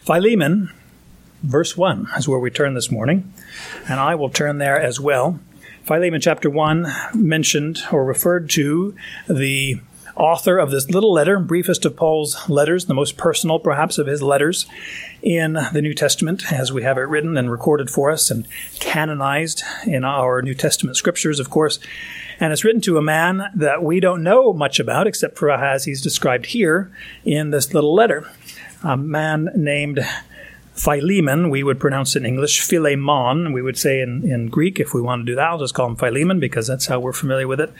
Philemon, verse 1 is where we turn this morning, and I will turn there as well. Philemon chapter 1 mentioned or referred to the author of this little letter, briefest of Paul's letters, the most personal perhaps of his letters in the New Testament, as we have it written and recorded for us and canonized in our New Testament scriptures, of course. And it's written to a man that we don't know much about, except for as he's described here in this little letter a man named Philemon, we would pronounce in English, Philemon, we would say in, in Greek if we want to do that. I'll just call him Philemon because that's how we're familiar with it.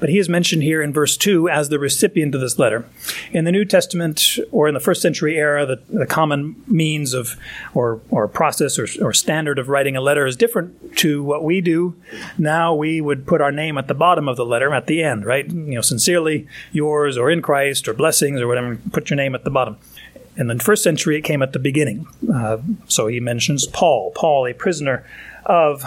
But he is mentioned here in verse 2 as the recipient of this letter. In the New Testament or in the first century era, the, the common means of or, or process or, or standard of writing a letter is different to what we do. Now we would put our name at the bottom of the letter at the end, right? You know, sincerely yours or in Christ or blessings or whatever, put your name at the bottom. In the first century, it came at the beginning. Uh, so he mentions Paul, Paul, a prisoner of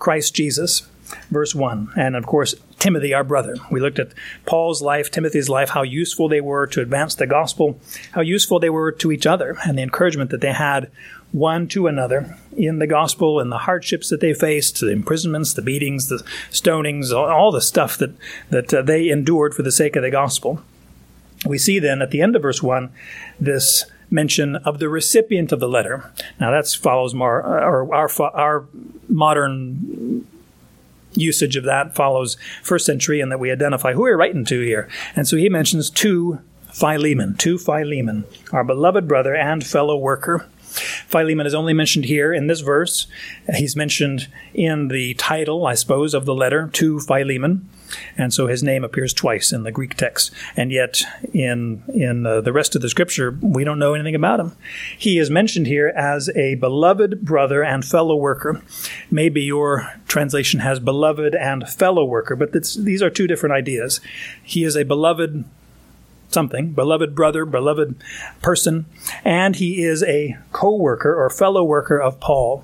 Christ Jesus, verse 1. And of course, Timothy, our brother. We looked at Paul's life, Timothy's life, how useful they were to advance the gospel, how useful they were to each other, and the encouragement that they had one to another in the gospel and the hardships that they faced, the imprisonments, the beatings, the stonings, all, the stuff that, that uh, they endured for the sake of the gospel. We see then at the end of verse 1 this mention of the recipient of the letter. Now that follows more, or our, our modern usage of that follows first century and that we identify who we're writing to here. And so he mentions to Philemon, to Philemon, our beloved brother and fellow worker Philemon is only mentioned here in this verse. He's mentioned in the title, I suppose, of the letter to Philemon. And so his name appears twice in the Greek text. And yet, in, in uh, the rest of the scripture, we don't know anything about him. He is mentioned here as a beloved brother and fellow worker. Maybe your translation has beloved and fellow worker, but these are two different ideas. He is a beloved something, beloved brother, beloved person, and he is a co worker or fellow worker of Paul.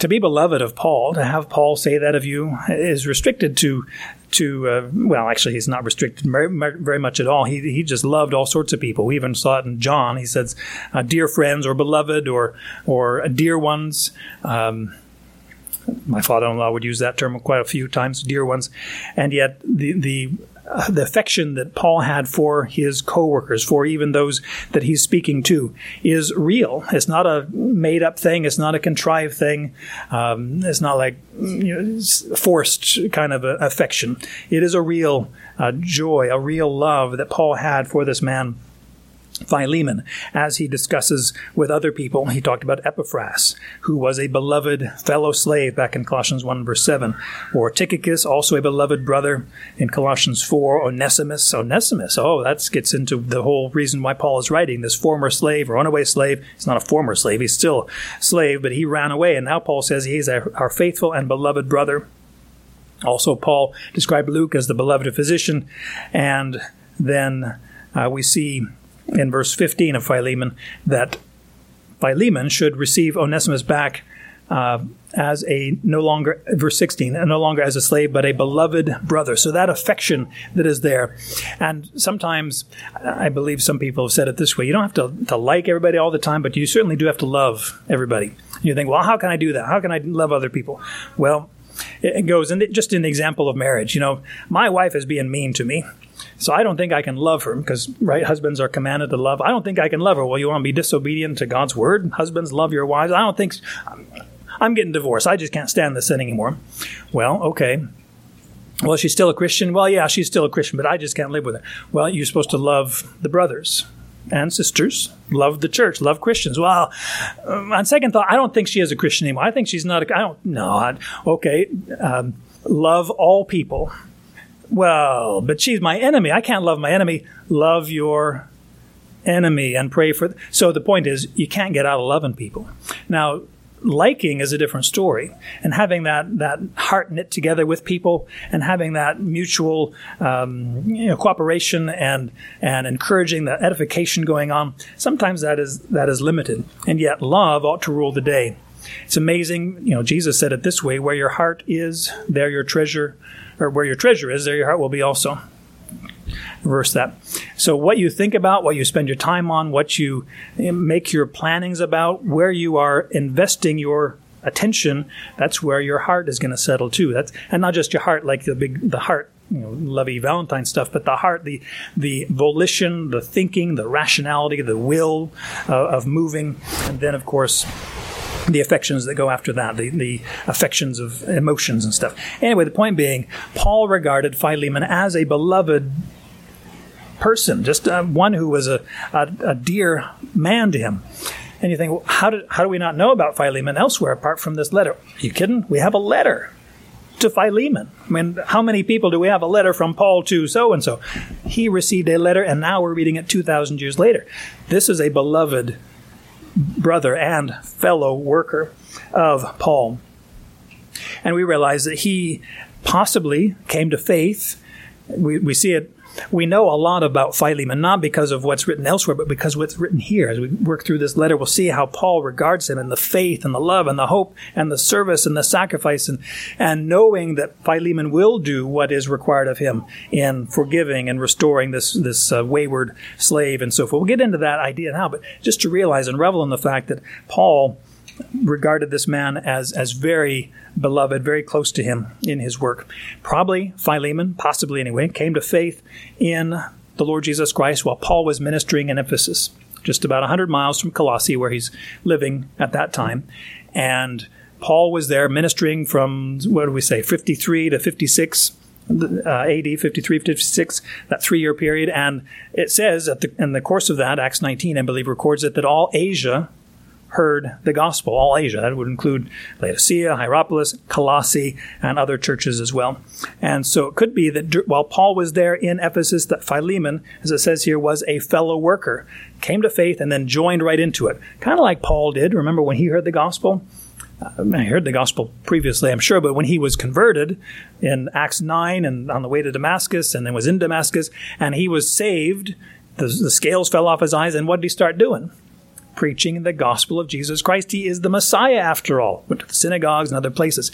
To be beloved of Paul, to have Paul say that of you, is restricted to to uh, well, actually, he's not restricted very, very, much at all. He he just loved all sorts of people. We even saw it in John. He says, uh, "Dear friends," or "beloved," or or "dear ones." Um, my father-in-law would use that term quite a few times, "dear ones," and yet the the uh, the affection that Paul had for his coworkers, for even those that he's speaking to, is real. It's not a made up thing. It's not a contrived thing. Um, it's not like you know, forced kind of affection. It is a real uh, joy, a real love that Paul had for this man Philemon, as he discusses with other people, he talked about Epaphras, who was a beloved fellow slave back in Colossians 1, verse 7, or Tychicus, also a beloved brother in Colossians 4, Onesimus. Onesimus, oh, that gets into the whole reason why Paul is writing this former slave or runaway slave. He's not a former slave, he's still slave, but he ran away, and now Paul says he's our faithful and beloved brother. Also, Paul described Luke as the beloved physician, and then uh, we see in verse 15 of Philemon that Philemon should receive Onesimus back uh, as a no longer, verse 16, no longer as a slave, but a beloved brother. So that affection that is there. And sometimes, I believe some people have said it this way you don't have to, to like everybody all the time, but you certainly do have to love everybody. You think, well, how can I do that? How can I love other people? Well, it goes and just the example of marriage. You know, my wife is being mean to me. So I don't think I can love her because, right, husbands are commanded to love. I don't think I can love her. Well, you want to be disobedient to God's word? Husbands, love your wives. I don't think. I'm getting divorced. I just can't stand this anymore. Well, okay. Well, she's still a Christian. Well, yeah, she's still a Christian, but I just can't live with her. Well, you're supposed to love the brothers and sisters, love the church, love Christians. Well, um, on second thought, I don't think she is a Christian anymore. I think she's not. A, I don't. No. I, okay. Um, love all people well, but she's my enemy. I can't love my enemy. Love your enemy and pray for. Th- so the point is, you can't get out of loving people. Now, liking is a different story, and having that that heart knit together with people, and having that mutual um, you know, cooperation and and encouraging the edification going on. Sometimes that is that is limited, and yet love ought to rule the day. It's amazing, you know. Jesus said it this way: "Where your heart is, there your treasure." Or where your treasure is, there your heart will be also. reverse that. So, what you think about, what you spend your time on, what you eh, make your plannings about, where you are investing your attention, that's where your heart is going to settle too. That's and not just your heart, like the big the heart, you know, lovey Valentine stuff, but the heart, the the volition, the thinking, the rationality, the will uh, of moving, and then of course the affections that go after that, the, the affections of emotions and stuff. Anyway, the point being, Paul regarded Philemon as a beloved person, just uh, one who was a, a, a dear man to him. And you think, well, how, did, how do we not know about Philemon elsewhere apart from this letter? Are you kidding? We have a letter to Philemon. I mean, how many people do we have a letter from Paul to so and so? He received a letter, and now we're reading it 2,000 years later. This is a beloved brother and fellow worker of Paul. And we realize that he possibly came to faith. We, we see it we know a lot about Philemon, not because of what's written elsewhere, but because what's written here. As we work through this letter, we'll see how Paul regards him and the faith and the love and the hope and the service and the sacrifice and, and knowing that Philemon will do what is required of him in forgiving and restoring this, this uh, wayward slave and so forth. We'll get into that idea now, but just to realize and revel in the fact that Paul regarded this man as, as very beloved, very close to him in his work. Probably Philemon, possibly anyway, came to faith in the Lord Jesus Christ while Paul was ministering in Ephesus, just about 100 miles from Colossae, where he's living at that time. And Paul was there ministering from, what do we say, 53 to 56. Uh, AD 53, 56, that three year period. And it says the, in the course of that, Acts 19, I believe, records it that all Asia heard the gospel, all Asia. That would include Laodicea, Hierapolis, Colossae, and other churches as well. And so it could be that while Paul was there in Ephesus, that Philemon, as it says here, was a fellow worker, came to faith, and then joined right into it. Kind of like Paul did. Remember when he heard the gospel? Uh, I heard the gospel previously, I'm sure, but when he was converted in Acts 9 and on the way to Damascus and then was in Damascus and he was saved, the, the scales fell off his eyes, and what did he start doing? Preaching the gospel of Jesus Christ. He is the Messiah, after all. Went to the synagogues and other places.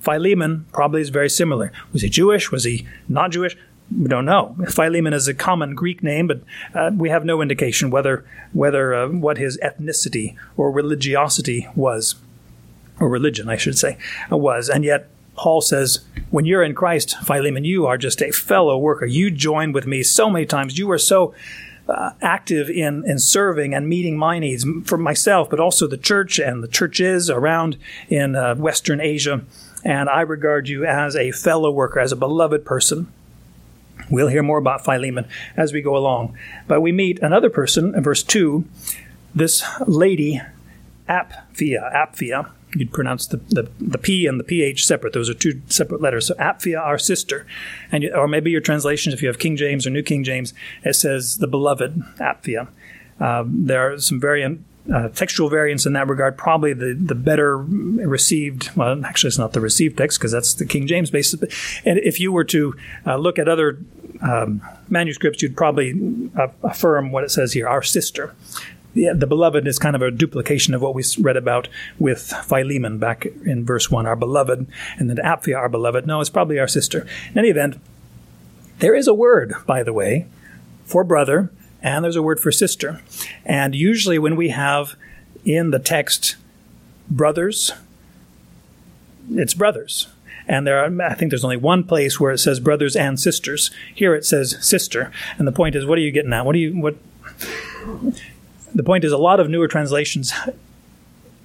Philemon probably is very similar. Was he Jewish? Was he not Jewish? We don't know. Philemon is a common Greek name, but uh, we have no indication whether whether uh, what his ethnicity or religiosity was, or religion, I should say, uh, was. And yet Paul says, when you're in Christ, Philemon, you are just a fellow worker. You joined with me so many times. You were so uh, active in, in serving and meeting my needs for myself, but also the church and the churches around in uh, Western Asia. And I regard you as a fellow worker, as a beloved person. We'll hear more about Philemon as we go along. But we meet another person in verse 2, this lady, Apphia. Apphia you'd pronounce the, the, the, P and the PH separate. Those are two separate letters. So Apphia, our sister. and you, Or maybe your translations, if you have King James or New King James, it says the beloved Apphia. Um, there are some variant, uh, textual variants in that regard. Probably the, the better received, well, actually, it's not the received text because that's the King James basis. And if you were to uh, look at other um, manuscripts, you'd probably uh, affirm what it says here, our sister the, the beloved is kind of a duplication of what we read about with Philemon back in verse 1, our beloved, and then Apphia, our beloved. No, it's probably our sister. In any event, there is a word, by the way, for brother, and there's a word for sister. And usually when we have in the text brothers, it's brothers. And there are, I think there's only one place where it says brothers and sisters. Here it says sister. And the point is, what are you getting at? What do you, what, the point is, a lot of newer translations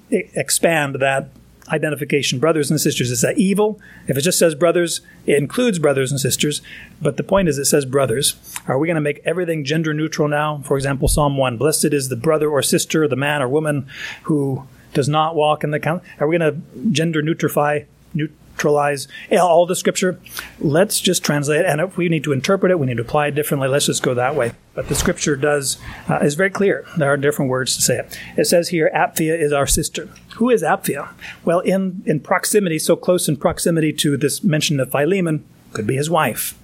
expand that identification, brothers and sisters. Is that evil? If it just says brothers, it includes brothers and sisters. But the point is, it says brothers. Are we going to make everything gender neutral now? For example, Psalm 1 Blessed is the brother or sister, the man or woman who does not walk in the count. Are we going to gender neutrify, all the scripture. Let's just translate it. And if we need to interpret it, we need to apply it differently. Let's just go that way. But the scripture does uh, is very clear. There are different words to say it. It says here, Apphia is our sister. Who is Apphia? Well, in, in proximity, so close in proximity to this mention of Philemon, could be his wife.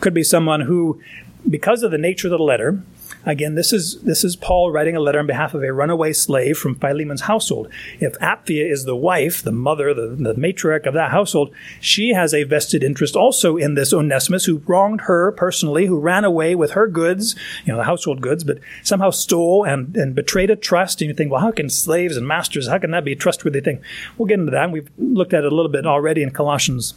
Could be someone who, because of the nature of the letter, Again, this is this is Paul writing a letter on behalf of a runaway slave from Philemon's household. If Apphia is the wife, the mother, the, the matriarch of that household, she has a vested interest also in this Onesimus who wronged her personally, who ran away with her goods, you know, the household goods, but somehow stole and, and betrayed a trust. And you think, well, how can slaves and masters, how can that be a trustworthy thing? We'll get into that. We've looked at it a little bit already in Colossians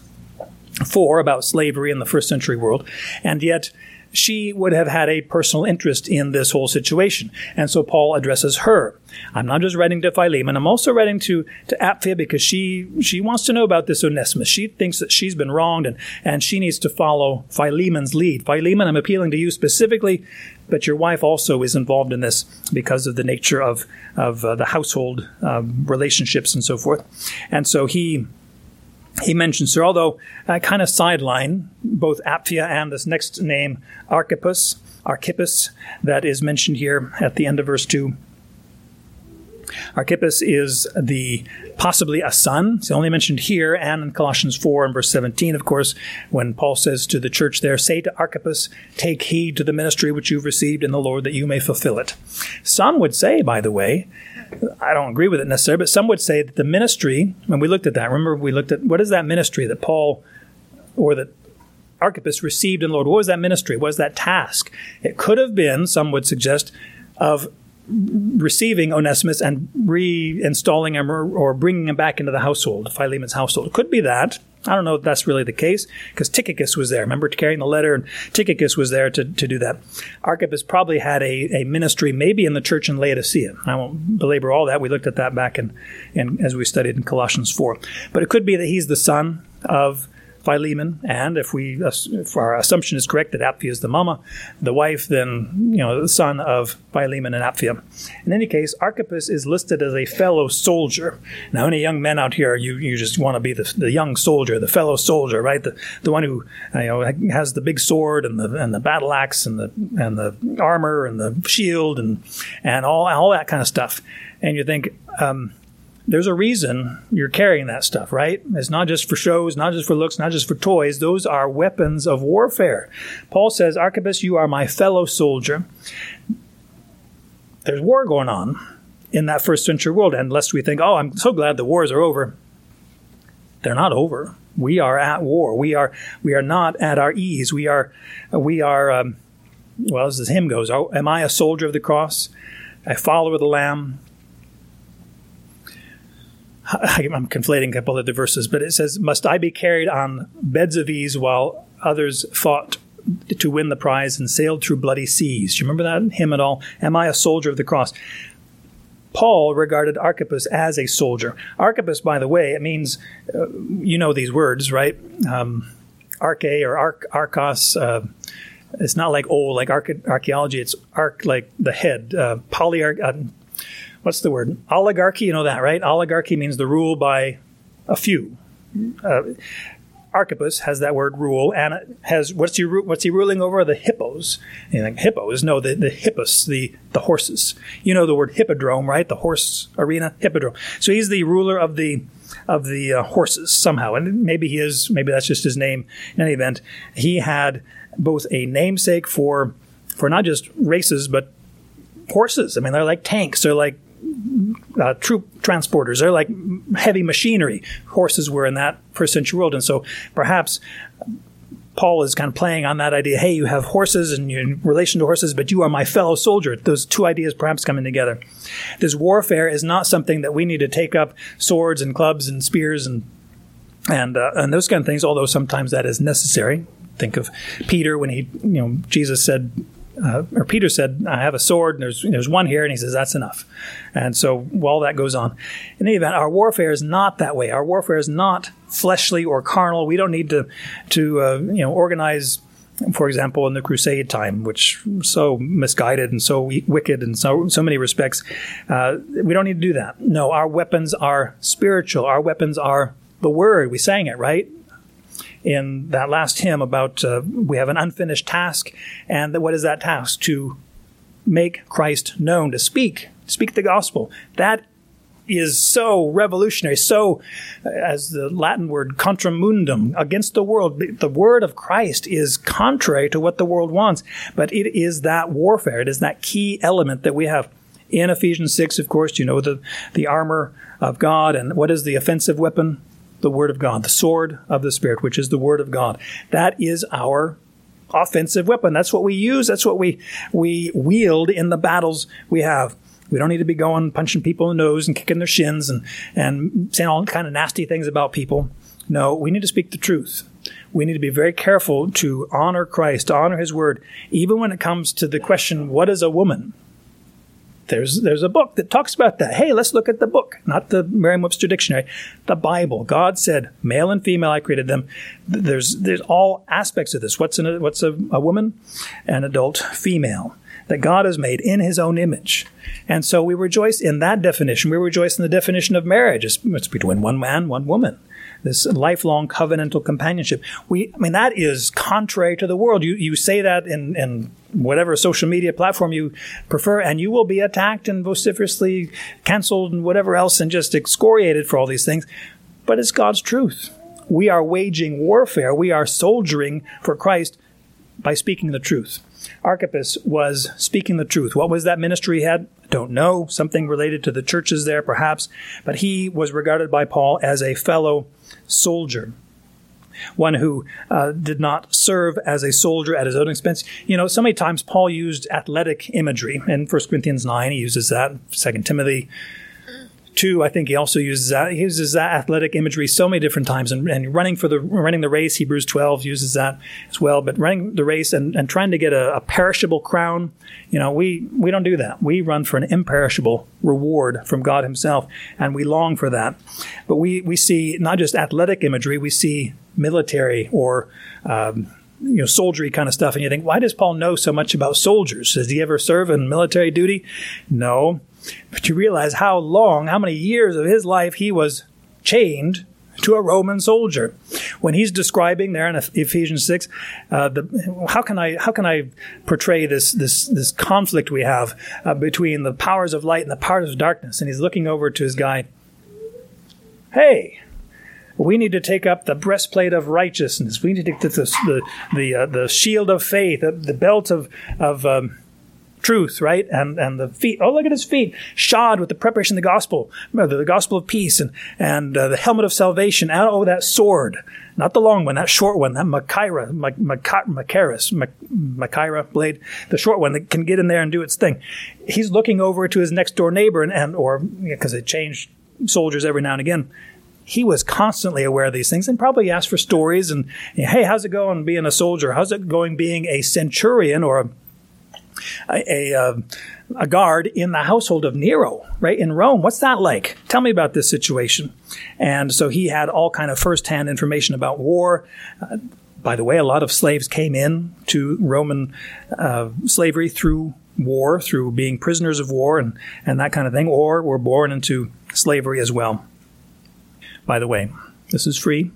4 about slavery in the first century world. And yet, she would have had a personal interest in this whole situation. And so Paul addresses her. I'm not just writing to Philemon, I'm also writing to, to Apphia because she, she wants to know about this Onesimus. She thinks that she's been wronged and, and she needs to follow Philemon's lead. Philemon, I'm appealing to you specifically, but your wife also is involved in this because of the nature of, of uh, the household um, relationships and so forth. And so he he mentions her, although I kind of sideline both Apphia and this next name, Archippus, Archippus, that is mentioned here at the end of verse 2. Archippus is the possibly a son. It's only mentioned here and in Colossians 4 and verse 17, of course, when Paul says to the church there, Say to Archippus, take heed to the ministry which you've received in the Lord that you may fulfill it. Some would say, by the way, I don't agree with it necessarily, but some would say that the ministry, when we looked at that, remember we looked at what is that ministry that Paul or that Archippus received in the Lord? What was that ministry? What was that task? It could have been, some would suggest, of receiving Onesimus and reinstalling him or, or, bringing him back into the household, Philemon's household. It could be that. I don't know if that's really the case because Tychicus was there. Remember carrying the letter, and Tychicus was there to, to do that. Archippus probably had a, a ministry, maybe in the church in Laodicea. I won't belabor all that. We looked at that back in, in as we studied in Colossians 4. But it could be that he's the son of Philemon, and if we if our assumption is correct that Apphia is the mama, the wife, then you know the son of Philemon and Apphia. In any case, Archippus is listed as a fellow soldier. Now, any young men out here, you, you just want to be the, the young soldier, the fellow soldier, right? The the one who you know has the big sword and the and the battle axe and the and the armor and the shield and and all all that kind of stuff. And you think. Um, there's a reason you're carrying that stuff, right? It's not just for shows, not just for looks, not just for toys. Those are weapons of warfare. Paul says, Archippus, you are my fellow soldier. There's war going on in that first century world. And lest we think, oh, I'm so glad the wars are over. They're not over. We are at war. We are we are not at our ease. We are we are um, well as the hymn goes. Oh, am I a soldier of the cross? A follower of the Lamb? I'm conflating a couple of the verses, but it says, Must I be carried on beds of ease while others fought to win the prize and sailed through bloody seas? Do you remember that hymn at all? Am I a soldier of the cross? Paul regarded Archippus as a soldier. Archippus, by the way, it means, uh, you know these words, right? Um, arche or arch, archos. Uh, it's not like old, like archaeology. It's arc, like the head. Uh, polyarch, uh, what's the word? Oligarchy, you know that, right? Oligarchy means the rule by a few. Uh, Archippus has that word rule, and has what's he what's he ruling over? The hippos. You think hippos? No, the the hippos, the the horses. You know the word hippodrome, right? The horse arena, hippodrome. So he's the ruler of the of the uh, horses somehow, and maybe he is. Maybe that's just his name. In any event, he had both a namesake for for not just races, but horses. I mean, they're like tanks. They're like uh, troop transporters. They're like heavy machinery. Horses were in that first century world, and so perhaps Paul is kind of playing on that idea. Hey, you have horses and you're in relation to horses, but you are my fellow soldier. Those two ideas perhaps coming together. This warfare is not something that we need to take up swords and clubs and spears and and uh, and those kind of things. Although sometimes that is necessary. Think of Peter when he, you know, Jesus said, uh, or Peter said, I have a sword, and there's, there's one here, and he says, that's enough. And so while that goes on, in any event, our warfare is not that way. Our warfare is not fleshly or carnal. We don't need to, to uh, you know, organize for example, in the Crusade time, which so misguided and so wicked in so so many respects, uh, we don't need to do that. No, our weapons are spiritual. Our weapons are the Word. We sang it right in that last hymn about uh, we have an unfinished task, and what is that task? To make Christ known, to speak, speak the gospel. That is so revolutionary, so, as the Latin word, contra mundum, against the world. The word of Christ is contrary to what the world wants, but it is that warfare. It is that key element that we have. In Ephesians 6, of course, you know the, the armor of God, and what is the offensive weapon? The Word of God, the sword of the Spirit, which is the Word of God. That is our offensive weapon. That's what we use. That's what we, we wield in the battles we have. We don't need to be going punching people in the nose and kicking their shins and, and saying all kind of nasty things about people. No, we need to speak the truth. We need to be very careful to honor Christ, to honor His Word, even when it comes to the question, what is a woman? There's, there's a book that talks about that. Hey, let's look at the book, not the Merriam-Webster dictionary, the Bible. God said, male and female, I created them. There's, there's all aspects of this. What's, an, what's a, a woman? An adult female that God has made in his own image. And so we rejoice in that definition. We rejoice in the definition of marriage. It's, it's between one man, one woman. This lifelong covenantal companionship. We, I mean, that is contrary to the world. You, you say that in, in whatever social media platform you prefer, and you will be attacked and vociferously canceled and whatever else and just excoriated for all these things. But it's God's truth. We are waging warfare. We are soldiering for Christ by speaking the truth. Archippus was speaking the truth. What was that ministry he had? Don't know. Something related to the churches there, perhaps. But he was regarded by Paul as a fellow soldier. One who uh, did not serve as a soldier at his own expense. You know, so many times Paul used athletic imagery. In 1 Corinthians 9, he uses that. 2 Timothy Two, I think he also uses that. He uses that athletic imagery so many different times, and, and running for the running the race. Hebrews 12 uses that as well. But running the race and, and trying to get a, a perishable crown, you know, we we don't do that. We run for an imperishable reward from God Himself, and we long for that. But we we see not just athletic imagery, we see military or um, you know, soldiery kind of stuff. And you think, why does Paul know so much about soldiers? Does he ever serve in military duty? No. But you realize how long, how many years of his life he was chained to a Roman soldier. When he's describing there in Ephesians six, uh, the, how can I how can I portray this this this conflict we have uh, between the powers of light and the powers of darkness? And he's looking over to his guy. Hey, we need to take up the breastplate of righteousness. We need to take the the the, uh, the shield of faith, the, the belt of of um, truth, right? And and the feet. Oh, look at his feet, shod with the preparation of the gospel, the gospel of peace, and and uh, the helmet of salvation. And oh, that sword, not the long one, that short one, that Machaira, Macharis, Machaira blade, the short one that can get in there and do its thing. He's looking over to his next door neighbor, and, and or because they change soldiers every now and again he was constantly aware of these things and probably asked for stories and hey how's it going being a soldier how's it going being a centurion or a a, a, a, guard in the household of Nero, right in Rome. What's that like? Tell me about this situation. And so he had all kind of firsthand information about war. Uh, by the way, a lot of slaves came in to Roman uh, slavery through war, through being prisoners of war and, and that kind of thing, or were born into slavery as well. By the way, this is free. Do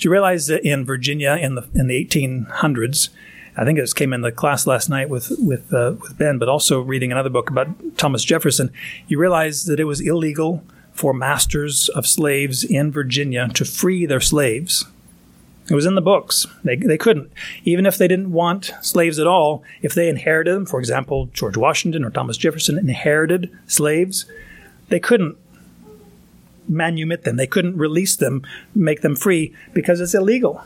you realize that in Virginia in the in the 1800s, I think it came in the class last night with with uh, with Ben, but also reading another book about Thomas Jefferson. You realize that it was illegal for masters of slaves in Virginia to free their slaves. It was in the books. They, they couldn't. Even if they didn't want slaves at all, if they inherited them, for example, George Washington or Thomas Jefferson inherited slaves, they couldn't manumit them. They couldn't release them, make them free, because it's illegal.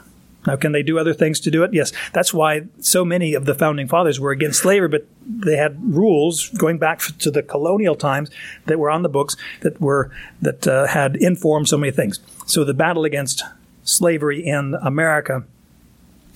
Now, can they do other things to do it? Yes. That's why so many of the founding fathers were against slavery, but they had rules going back to the colonial times that were on the books that were that uh, had informed so many things. So the battle against slavery in America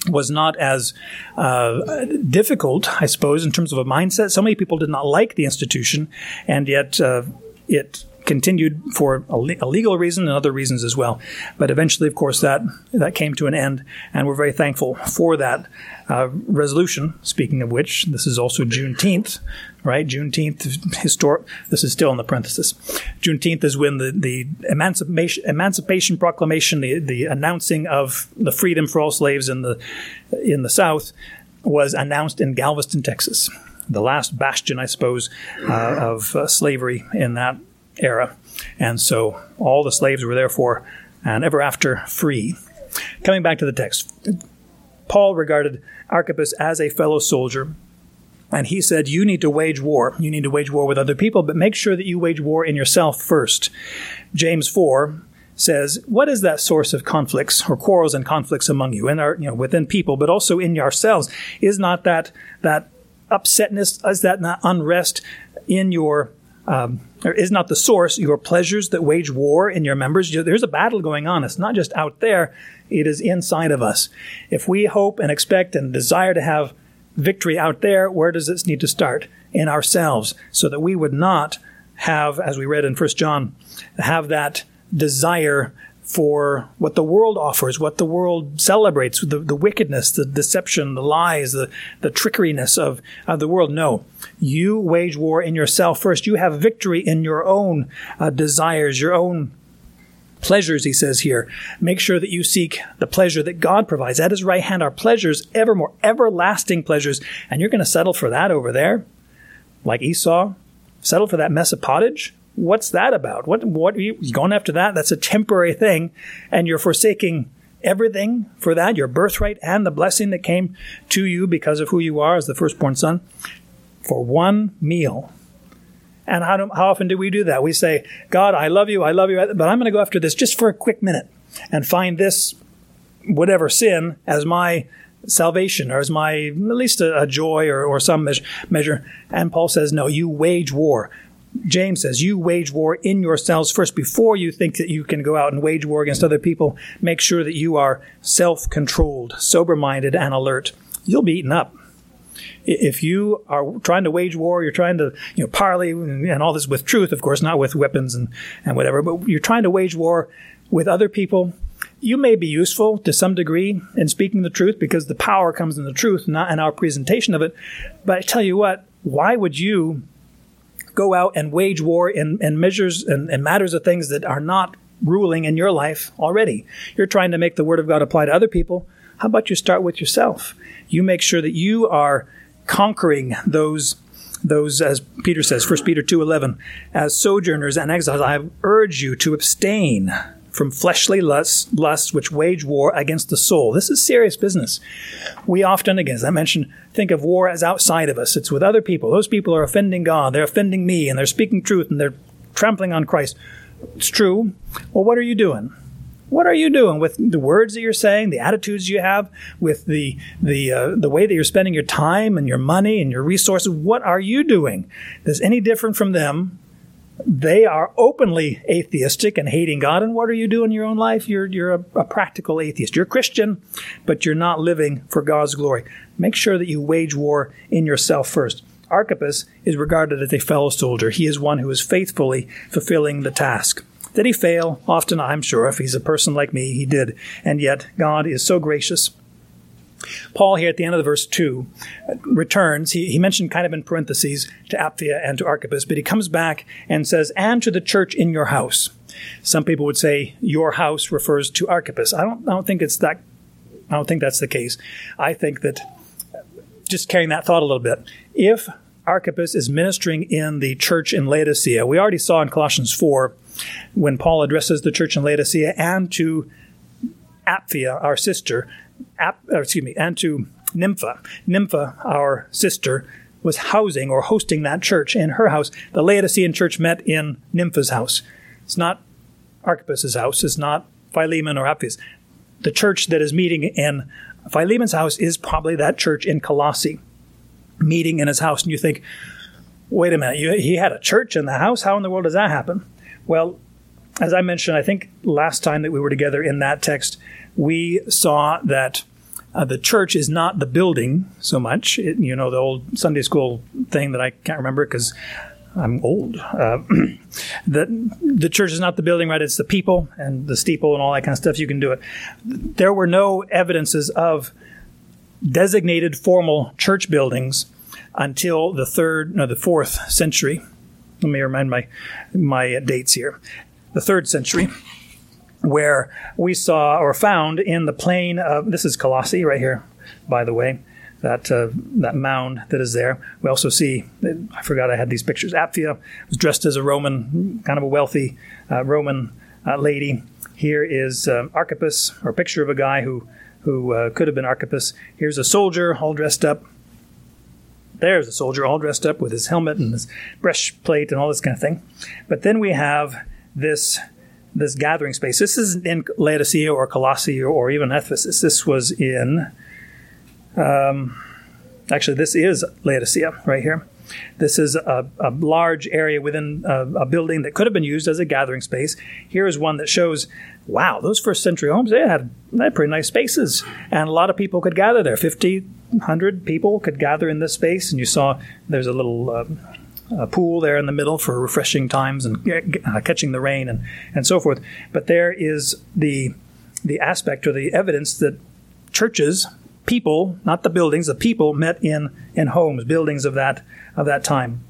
was not as uh, difficult, I suppose, in terms of a mindset. So many people did not like the institution, and yet uh, it continued for a, le- a, legal reason and other reasons as well. But eventually, of course, that that came to an end, and we're very thankful for that uh, resolution. Speaking of which, this is also Juneteenth, right? Juneteenth, historic. This is still in the parenthesis. Juneteenth is when the the Emancipation Emancipation Proclamation, the the announcing of the freedom for all slaves in the in the South, was announced in Galveston, Texas. The last bastion, I suppose, uh, of uh, slavery in that era. And so all the slaves were therefore and ever after free. Coming back to the text, Paul regarded Archippus as a fellow soldier. And he said, You need to wage war. You need to wage war with other people, but make sure that you wage war in yourself first. James 4 says, What is that source of conflicts or quarrels and conflicts among you, and our, you know, within people, but also in yourselves? Is not that, that upsetness, is that not unrest in your um, or is not the source your pleasures that wage war in your members? There's a battle going on. It's not just out there, it is inside of us. If we hope and expect and desire to have victory out there, where does this need to start? In ourselves, so that we would not have, as we read in 1 John, have that desire for what the world offers, what the world celebrates, the, the wickedness, the deception, the lies, the, the trickeriness of, of the world. No. You wage war in yourself first. You have victory in your own uh, desires, your own pleasures, he says here. Make sure that you seek the pleasure that God provides. At his right hand are pleasures, evermore, everlasting pleasures. And you're going to settle for that over there? Like Esau? Settle for that mess of pottage? What's that about? What what are you going after that? That's a temporary thing, and you're forsaking everything for that, your birthright and the blessing that came to you because of who you are as the firstborn son, for one meal. And how, do, how often do we do that? We say, God, I love you, I love you, but I'm going to go after this just for a quick minute and find this, whatever sin, as my salvation or as my, at least a, a joy or, or some measure, measure. And Paul says, no, you wage war. James says, you wage war in yourselves first before you think that you can go out and wage war against other people. Make sure that you are self controlled, sober minded, and alert. You'll be eaten up. If you are trying to wage war, you're trying to, you know, parley and all this with truth, of course, not with weapons and, and whatever, but you're trying to wage war with other people. You may be useful to some degree in speaking the truth because the power comes in the truth, not in our presentation of it. But I tell you what, why would you go out and wage war in, in measures and, matters of things that are not ruling in your life already. You're trying to make the Word of God apply to other people. How about you start with yourself? You make sure that you are conquering those those as Peter says, 1 Peter 2:11, as sojourners and exiles I urge you to abstain from fleshly lusts, lusts which wage war against the soul. This is serious business. We often, again, as I mentioned, think of war as outside of us. It's with other people. Those people are offending God. They're offending me, and they're speaking truth, and they're trampling on Christ. It's true. Well, what are you doing? What are you doing with the words that you're saying, the attitudes you have, with the the uh, the way that you're spending your time and your money and your resources? What are you doing that's any different from them? They are openly atheistic and hating God. And what are you doing in your own life? You're, you're a, a, practical atheist. You're a Christian, but you're not living for God's glory. Make sure that you wage war in yourself first. Archippus is regarded as a fellow soldier. He is one who is faithfully fulfilling the task. Did he fail? Often, I'm sure. If he's a person like me, he did. And yet, God is so gracious Paul, here at the end of the verse 2, uh, returns. He, he mentioned kind of in parentheses to Apphia and to Archippus, but he comes back and says, and to the church in your house. Some people would say your house refers to Archippus. I don't, I don't think it's that, I don't think that's the case. I think that, uh, just carrying that thought a little bit, if Archippus is ministering in the church in Laodicea, we already saw in Colossians 4 when Paul addresses the church in Laodicea and to Apphia, our sister, Ap, uh, excuse me, and to Nympha. Nympha, our sister, was housing or hosting that church in her house. The Laodicean church met in Nympha's house. It's not Archippus's house. It's not Philemon or Apphia. The church that is meeting in Philemon's house is probably that church in Colossae, meeting in his house. And you think, wait a minute, you, he had a church in the house? How in the world does that happen? Well, as I mentioned, I think last time that we were together in that text, we saw that uh, the church is not the building so much. It, you know, the old Sunday school thing that I can't remember because I'm old. Uh, the, the church is not the building, right? It's the people and the steeple and all that kind of stuff. You can do it. There were no evidences of designated formal church buildings until the third, no, the fourth century. Let me remind my my dates here. The third century where we saw or found in the plain of this is Colossae right here, by the way. that uh, that mound that is there. We also see, I forgot I had these pictures. Apphia was dressed as a Roman, kind of a wealthy uh, Roman uh, lady. Here is um, Archippus, or a picture of a guy who who uh, could have been Archippus. Here's a soldier all dressed up. There's a soldier all dressed up with his helmet and his breastplate and all this kind of thing. But then we have this this gathering space. This isn't in Laodicea or Colossae or even Ephesus. This was in um, actually, this is Laodicea right here. This is a, a large area within a, a, building that could have been used as a gathering space. Here is one that shows, wow, those first century homes, they had, they had pretty nice spaces. And a lot of people could gather there. 50, 100 people could gather in this space. And you saw there's a little um, a pool there in the middle for refreshing times and uh, catching the rain and, and so forth. But there is the, the aspect or the evidence that churches people, not the buildings, the people met in, in homes, buildings of that, of that time.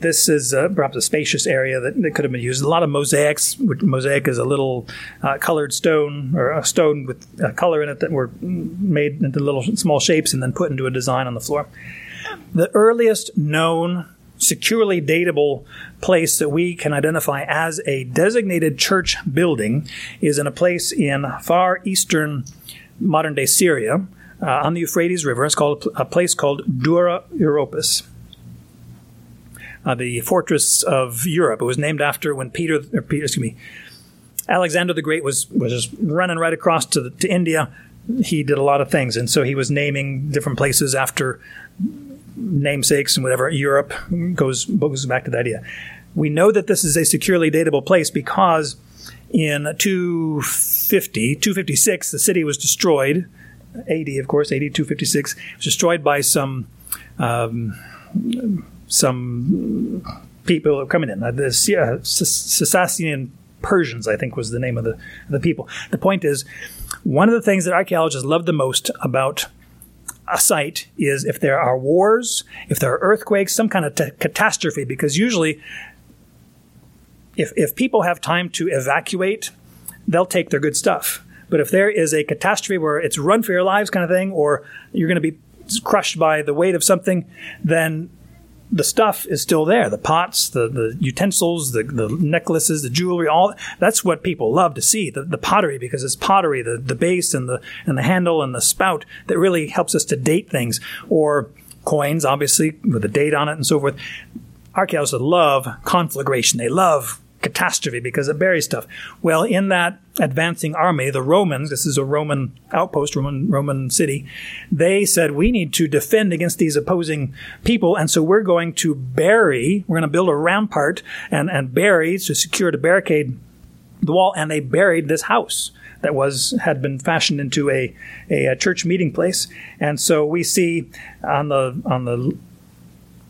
This is uh, perhaps a spacious area that, that, could have been used. A lot of mosaics. Mosaic is a little uh, colored stone or a stone with a color in it that were made into little small shapes and then put into a design on the floor. The earliest known securely datable place that we can identify as a designated church building is in a place in far eastern modern day Syria, uh, on the Euphrates River. It's called a place called Dura Europos. Uh, the fortress of Europe. It was named after when Peter, Peter, excuse me, Alexander the Great was was just running right across to the, to India. He did a lot of things, and so he was naming different places after namesakes and whatever. Europe goes goes back to the idea. We know that this is a securely datable place because in 250, 256, the city was destroyed. AD, of course, AD 256 was destroyed by some um, some people coming in. Uh, the uh, Sassanian Persians, I think, was the name of the the people. The point is, one of the things that archaeologists love the most about a site is if there are wars, if there are earthquakes, some kind of t- catastrophe, because usually if, if people have time to evacuate, they'll take their good stuff. But if there is a catastrophe where it's run for your lives kind of thing, or you're going to be crushed by the weight of something, then the stuff is still there. The pots, the, the utensils, the, the necklaces, the jewelry, all that's what people love to see. The, the pottery, because it's pottery, the, the base and the and the handle and the spout that really helps us to date things. Or coins, obviously, with a date on it and so forth. Archaeologists love conflagration. They love catastrophe because it buries stuff. Well, in that advancing army, the Romans, this is a Roman outpost, Roman Roman city, they said we need to defend against these opposing people, and so we're going to bury, we're going to build a rampart and and bury to secure to barricade the wall, and they buried this house that was had been fashioned into a, a, a church meeting place, and so we see on the on the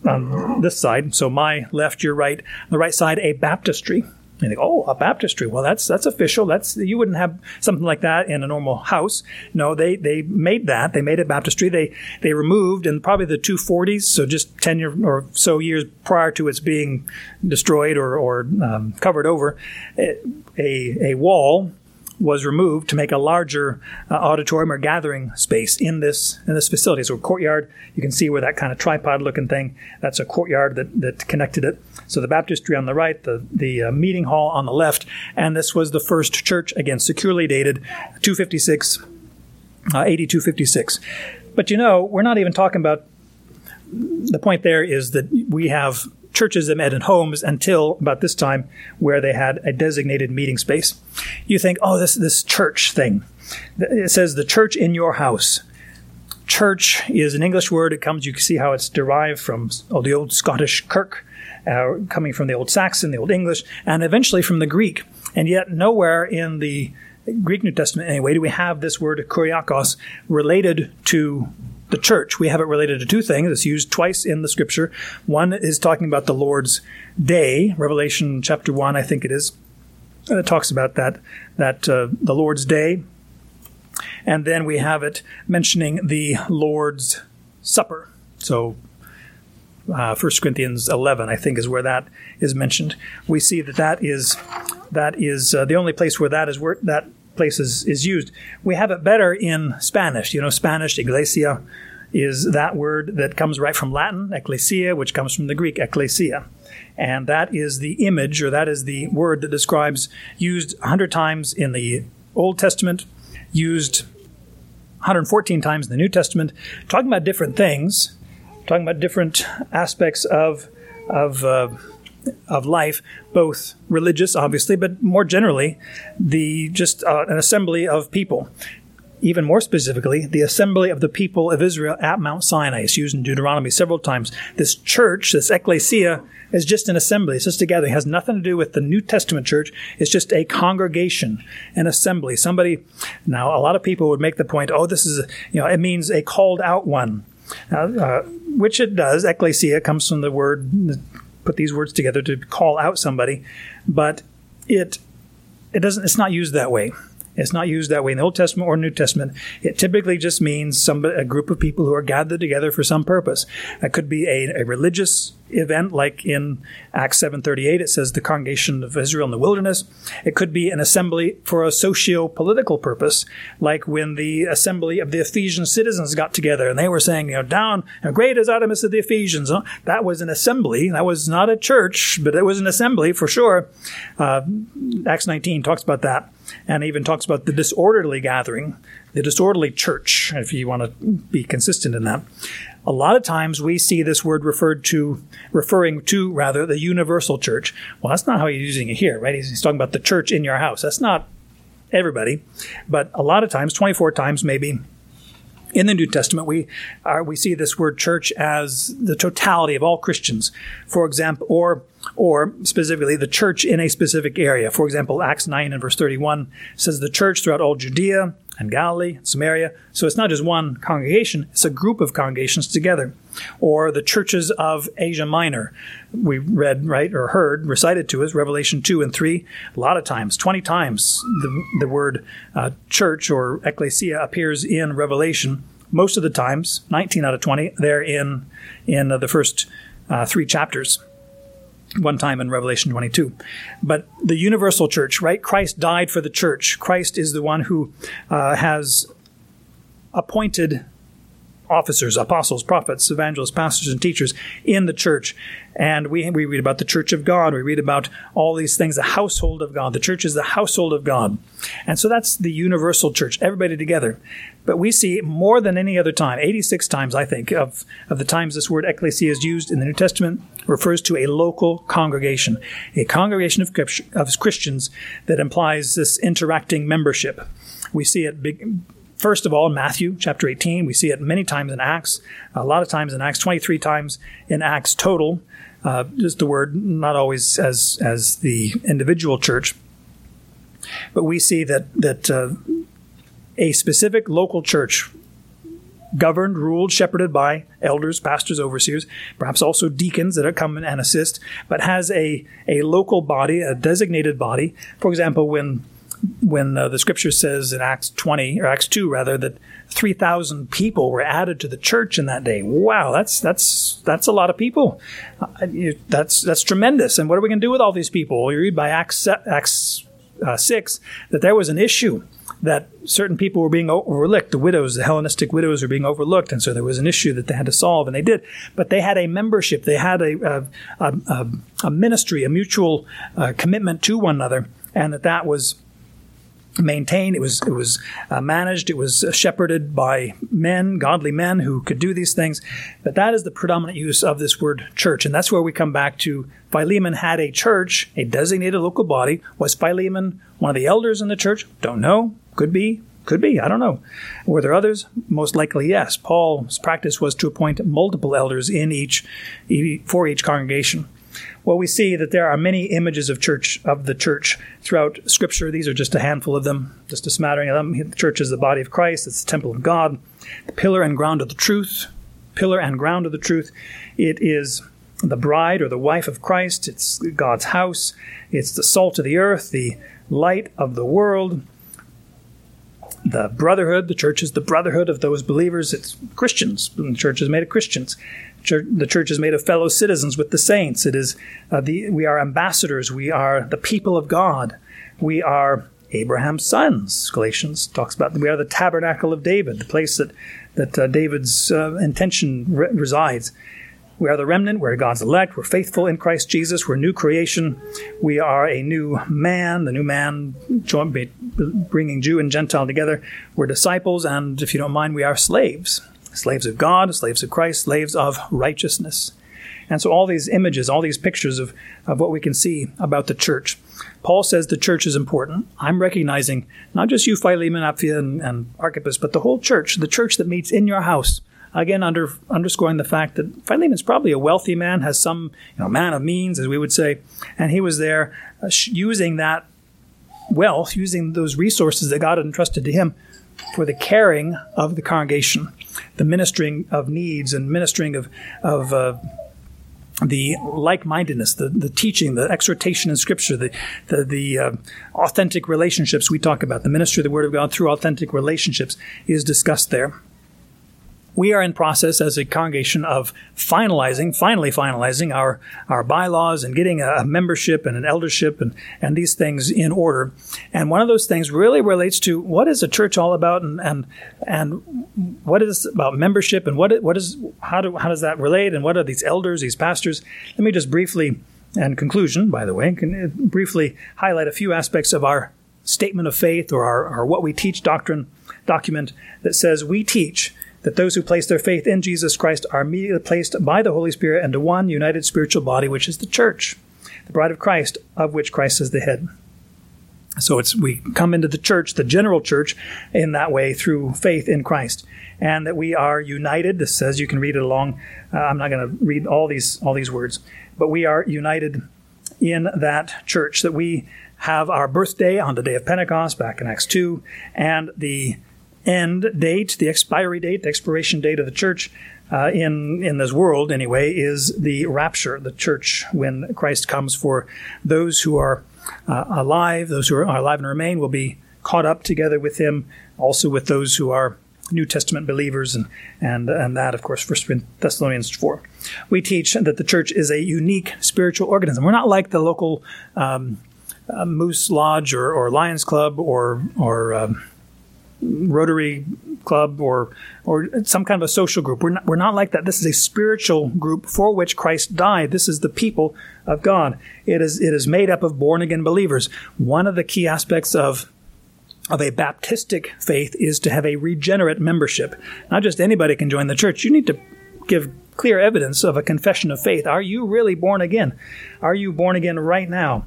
on this side. So my left, your right. The right side, a baptistry. And they go, oh, a baptistry. Well, that's that's official. That's you wouldn't have something like that in a normal house. No, they they made that. They made a baptistry. They they removed in probably the 240s, so just 10 year or so years prior to its being destroyed or or um, covered over, a a wall was removed to make a larger uh, auditorium or gathering space in this in this facility. So a courtyard, you can see where that kind of tripod looking thing, that's a courtyard that, that connected it. So the baptistry on the right, the, the uh, meeting hall on the left, and this was the first church, again, securely dated 256, uh, 8256. But you know, we're not even talking about the point there is that we have churches that met in homes until about this time where they had a designated meeting space. You think, oh, this, this church thing. It says the church in your house. Church is an English word. It comes, you can see how it's derived from oh, the old Scottish kirk, uh, coming from the old Saxon, the old English, and eventually from the Greek. And yet, nowhere in the Greek New Testament, anyway, do we have this word kuriakos related to the church. We have it related to two things. It's used twice in the scripture. One is talking about the Lord's day, Revelation chapter 1, I think it is. And it talks about that, that uh, the Lord's day. And then we have it mentioning the Lord's supper. So uh, 1 Corinthians 11, I think, is where that is mentioned. We see that that is that is uh, the only place where that is where that place is, is used. We have it better in Spanish. You know, Spanish, iglesia, is that word that comes right from Latin, ecclesia, which comes from the Greek, ecclesia. And that is the image, or that is the word that describes, used 100 times in the Old Testament, used 114 times in the New Testament, talking about different things, talking about different aspects of, of, uh, of life, both religious, obviously, but more generally, the just uh, an assembly of people even more specifically, the assembly of the people of Israel at Mount Sinai. It's used in Deuteronomy several times. This church, this ecclesia, is just an assembly. It's just a gathering. It has nothing to do with the New Testament church. It's just a congregation, an assembly. Somebody, now a lot of people would make the point, oh, this is, you know, it means a called out one, uh, uh, which it does. Ecclesia comes from the word, put these words together to call out somebody, but it, it doesn't, it's not used that way. It's not used that way in the Old Testament or New Testament. It typically just means somebody, a group of people who are gathered together for some purpose. It could be a, a religious event, like in Acts 7:38, it says the congregation of Israel in the wilderness. It could be an assembly for a socio-political purpose, like when the assembly of the Ephesian citizens got together and they were saying, you know, down, and great is Artemis of the Ephesians. That was an assembly. That was not a church, but it was an assembly for sure. Uh, Acts 19 talks about that and even talks about the disorderly gathering, the disorderly church, if you want to be consistent in that. A lot of times we see this word referred to, referring to rather the universal church. Well, that's not how he's using it here, right? He's, he's talking about the church in your house. That's not everybody, but a lot of times, 24 times maybe, in the New Testament, we are, we see this word church as the totality of all Christians. For example, or or specifically the church in a specific area. For example, Acts 9 and verse 31 says the church throughout all Judea and Galilee, and Samaria. So it's not just one congregation, it's a group of congregations together. Or the churches of Asia Minor. We read, right, or heard, recited to us, Revelation 2 and 3, a lot of times, 20 times, the, the word uh, church or ecclesia appears in Revelation. Most of the times, 19 out of 20, they're in, in uh, the first uh, three chapters one time in Revelation 22. But the universal church, right? Christ died for the church. Christ is the one who uh, has appointed officers, apostles, prophets, evangelists, pastors, and teachers in the church. And we, we read about the church of God. We read about all these things, the household of God. The church is the household of God. And so that's the universal church, everybody together. But we see more than any other time, 86 times, I think, of, of the times this word ecclesia is used in the New Testament, refers to a local congregation, a congregation of, of Christians that implies this interacting membership. We see it big, First of all, in Matthew chapter 18, we see it many times in Acts, a lot of times in Acts, 23 times in Acts total. Uh, just the word, not always as as the individual church, but we see that that uh, a specific local church, governed, ruled, shepherded by elders, pastors, overseers, perhaps also deacons that come and assist, but has a a local body, a designated body. For example, when when uh, the scripture says in Acts 20 or Acts 2 rather that 3,000 people were added to the church in that day. Wow, that's that's that's a lot of people. Uh, that's that's tremendous. And what are we going to do with all these people? You read by Acts Acts uh, 6 that there was an issue that certain people were being overlooked. The widows, the Hellenistic widows, were being overlooked, and so there was an issue that they had to solve, and they did. But they had a membership, they had a a, a, a ministry, a mutual uh, commitment to one another, and that that was maintained. It was it was uh, managed. It was uh, shepherded by men, godly men who could do these things. But that is the predominant use of this word church, and that's where we come back to. Philemon had a church, a designated local body. Was Philemon one of the elders in the church? Don't know. Could be. Could be. I don't know. Were there others? Most likely, yes. Paul's practice was to appoint multiple elders in each for each congregation. Well, we see that there are many images of church of the church throughout Scripture. These are just a handful of them, just a smattering of them. The church is the body of Christ. It's the temple of God, the pillar and ground of the truth. Pillar and ground of the truth. It is the bride or the wife of Christ. It's God's house. It's the salt of the earth, the light of the world. The brotherhood, the church is the brotherhood of those believers. It's Christians. The church is made of Christians the church is made of fellow citizens with the saints. It is uh, the we are ambassadors. We are the people of God. We are Abraham's sons. Galatians talks about we are the tabernacle of David, the place that that uh, David's uh, intention re- resides. We are the remnant. We're God's elect. We're faithful in Christ Jesus. We're new creation. We are a new man, the new man bringing Jew and Gentile together. We're disciples, and if you don't mind, we are slaves. Slaves of God, slaves of Christ, slaves of righteousness. And so all these images, all these pictures of, of what we can see about the church. Paul says the church is important. I'm recognizing not just you, Philemon, Apphia, and, and Archippus, but the whole church, the church that meets in your house, Again, under, underscoring the fact that Philemon's probably a wealthy man, has some you know, man of means, as we would say, and he was there uh, using that wealth, using those resources that God had entrusted to him for the caring of the congregation, the ministering of needs and ministering of, of uh, the like-mindedness, the, the teaching, the exhortation in Scripture, the the, the uh, authentic relationships we talk about, the ministry of the Word of God through authentic relationships is discussed there we are in process as a congregation of finalizing, finally finalizing our, our bylaws and getting a membership and an eldership and, and these things in order. And one of those things really relates to what is a church all about and, and, and what is about membership and what, what is, how, do, how does that relate and what are these elders, these pastors? Let me just briefly, and conclusion, by the way, can uh, briefly highlight a few aspects of our statement of faith or our, our what we teach doctrine document that says we teach that those who place their faith in Jesus Christ are immediately placed by the Holy Spirit into one united spiritual body, which is the church, the bride of Christ, of which Christ is the head. So it's we come into the church, the general church, in that way through faith in Christ, and that we are united. This says you can read it along. Uh, I'm not going to read all these all these words, but we are united in that church. That we have our birthday on the day of Pentecost, back in Acts two, and the end date, the expiry date, the expiration date of the church uh, in in this world anyway, is the rapture, the church when Christ comes for those who are uh, alive, those who are alive and remain will be caught up together with Him, also with those who are New Testament believers, and and and that of course, First Thessalonians four. We teach that the church is a unique spiritual organism. We're not like the local. Um, uh, Moose Lodge or, or Lions Club or or um, Rotary Club or or some kind of a social group. We're not, we're not like that. This is a spiritual group for which Christ died. This is the people of God. It is it is made up of born again believers. One of the key aspects of of a Baptistic faith is to have a regenerate membership. Not just anybody can join the church. You need to give clear evidence of a confession of faith. Are you really born again? Are you born again right now?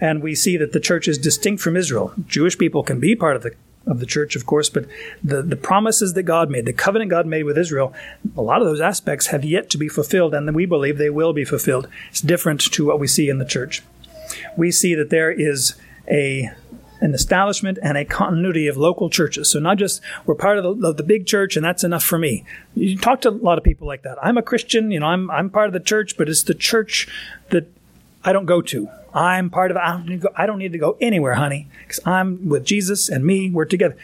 And we see that the church is distinct from Israel. Jewish people can be part of the of the church, of course, but the, the promises that God made, the covenant God made with Israel, a lot of those aspects have yet to be fulfilled, and we believe they will be fulfilled. It's different to what we see in the church. We see that there is a an establishment and a continuity of local churches. So not just we're part of the, of the, big church and that's enough for me. You talk to a lot of people like that. I'm a Christian, you know, I'm I'm part of the church, but it's the church that I don't go to. I'm part of. I don't need to go, I don't need to go anywhere, honey, because I'm with Jesus and me. We're together.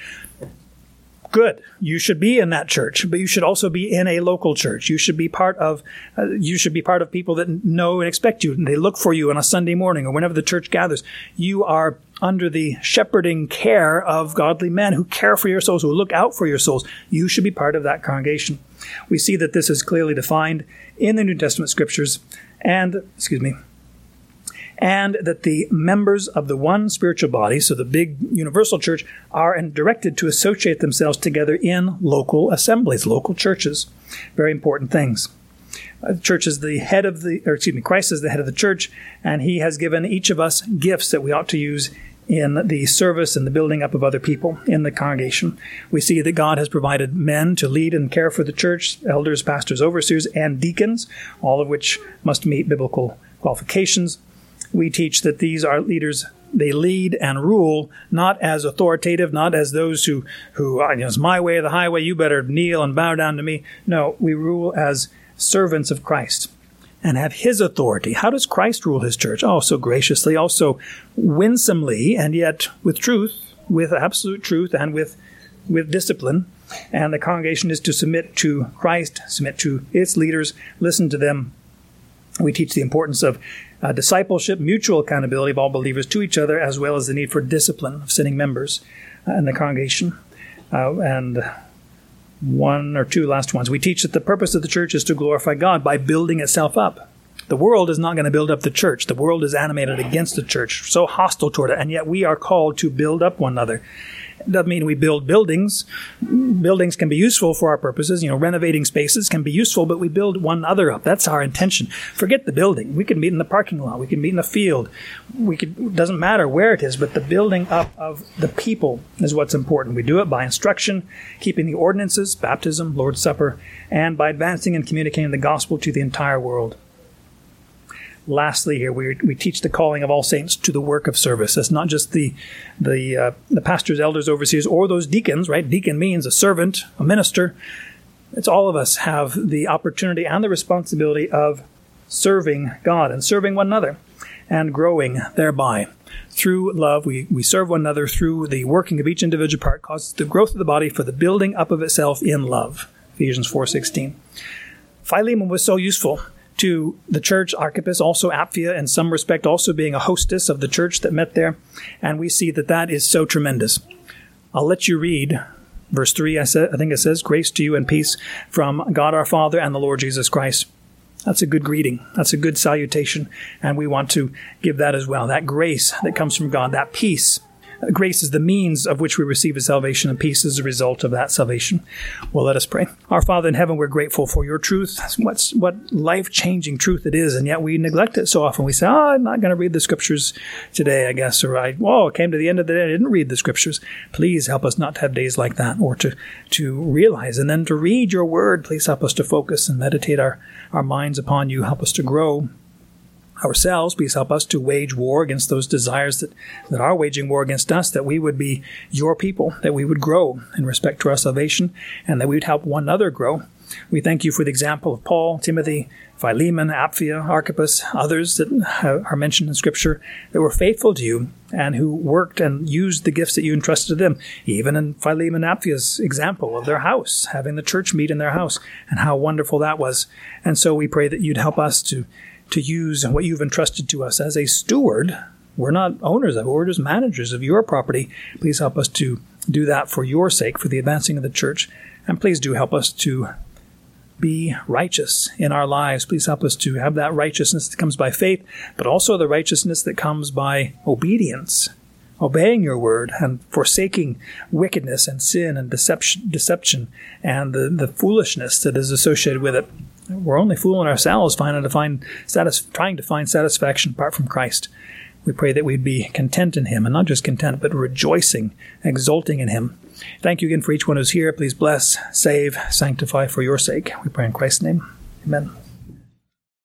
Good. You should be in that church, but you should also be in a local church. You should be part of. Uh, you should be part of people that know and expect you. They look for you on a Sunday morning or whenever the church gathers. You are under the shepherding care of godly men who care for your souls, who look out for your souls. You should be part of that congregation. We see that this is clearly defined in the New Testament scriptures, and excuse me, and that the members of the one spiritual body, so the big universal church, are directed to associate themselves together in local assemblies, local churches. Very important things. The uh, church is the head of the, or excuse me, Christ is the head of the church, and he has given each of us gifts that we ought to use in the service and the building up of other people in the congregation. We see that God has provided men to lead and care for the church, elders, pastors, overseers, and deacons, all of which must meet biblical qualifications we teach that these are leaders they lead and rule not as authoritative, not as those who who you know, it's my way or the highway. You better kneel and bow down to me. No, we rule as servants of Christ and have His authority. How does Christ rule His church? Oh, so graciously, also winsomely, and yet with truth, with absolute truth, and with with discipline. And the congregation is to submit to Christ, submit to its leaders, listen to them. We teach the importance of uh, discipleship, mutual accountability of all believers to each other, as well as the need for discipline of sinning members uh, in the congregation. Uh, and one or two last ones. We teach that the purpose of the church is to glorify God by building itself up. The world is not going to build up the church. The world is animated against the church, so hostile toward it, and yet we are called to build up one another doesn't mean we build buildings. Buildings can be useful for our purposes. You know, renovating spaces can be useful, but we build one other up. That's our intention. Forget the building. We can meet in the parking lot. We can meet in the field. We could, it doesn't matter where it is, but the building up of the people is what's important. We do it by instruction, keeping the ordinances, baptism, Lord's Supper, and by advancing and communicating the gospel to the entire world lastly here we, we teach the calling of all saints to the work of service. That's not just the the uh, the pastors elders overseers or those deacons right? Deacon means a servant a minister. It's all of us have the opportunity and the responsibility of serving god and serving one another and growing thereby. Through love we, we serve one another through the working of each individual part causes the growth of the body for the building up of itself in love. Ephesians 4.16 philemon was so useful to the church, Archippus, also Apphia, in some respect, also being a hostess of the church that met there. And we see that that is so tremendous. I'll let you read verse 3. I, I think it says, Grace to you and peace from God our Father and the Lord Jesus Christ. That's a good greeting. That's a good salutation. And we want to give that as well. That grace that comes from God, that peace Grace is the means of which we receive a salvation, and peace is the result of that salvation. Well, let us pray. Our Father in heaven, we're grateful for your truth. What's, what life changing truth it is, and yet we neglect it so often. We say, Oh, I'm not going to read the scriptures today, I guess, or I, it came to the end of the day, I didn't read the scriptures. Please help us not to have days like that, or to, to realize and then to read your word. Please help us to focus and meditate our, our minds upon you. Help us to grow ourselves. Please help us to wage war against those desires that, that are waging war against us, that we would be your people, that we would grow in respect to our salvation, and that we would help one another grow. We thank you for the example of Paul, Timothy, Philemon, Apphia, Archippus, others that are mentioned in Scripture that were faithful to you and who worked and used the gifts that you entrusted to them. Even in Philemon and example of their house, having the church meet in their house, and how wonderful that was. And so we pray that you'd help us to to use what you've entrusted to us as a steward. We're not owners of it, we're just managers of your property. Please help us to do that for your sake, for the advancing of the church. And please do help us to be righteous in our lives. Please help us to have that righteousness that comes by faith, but also the righteousness that comes by obedience, obeying your word and forsaking wickedness and sin and deception, deception and the, the foolishness that is associated with it. We're only fooling ourselves trying to find satis- trying to find satisfaction apart from Christ. We pray that we'd be content in Him, and not just content, but rejoicing, exulting in Him. Thank you again for each one who's here. Please bless, save, sanctify for your sake. We pray in Christ's name. Amen.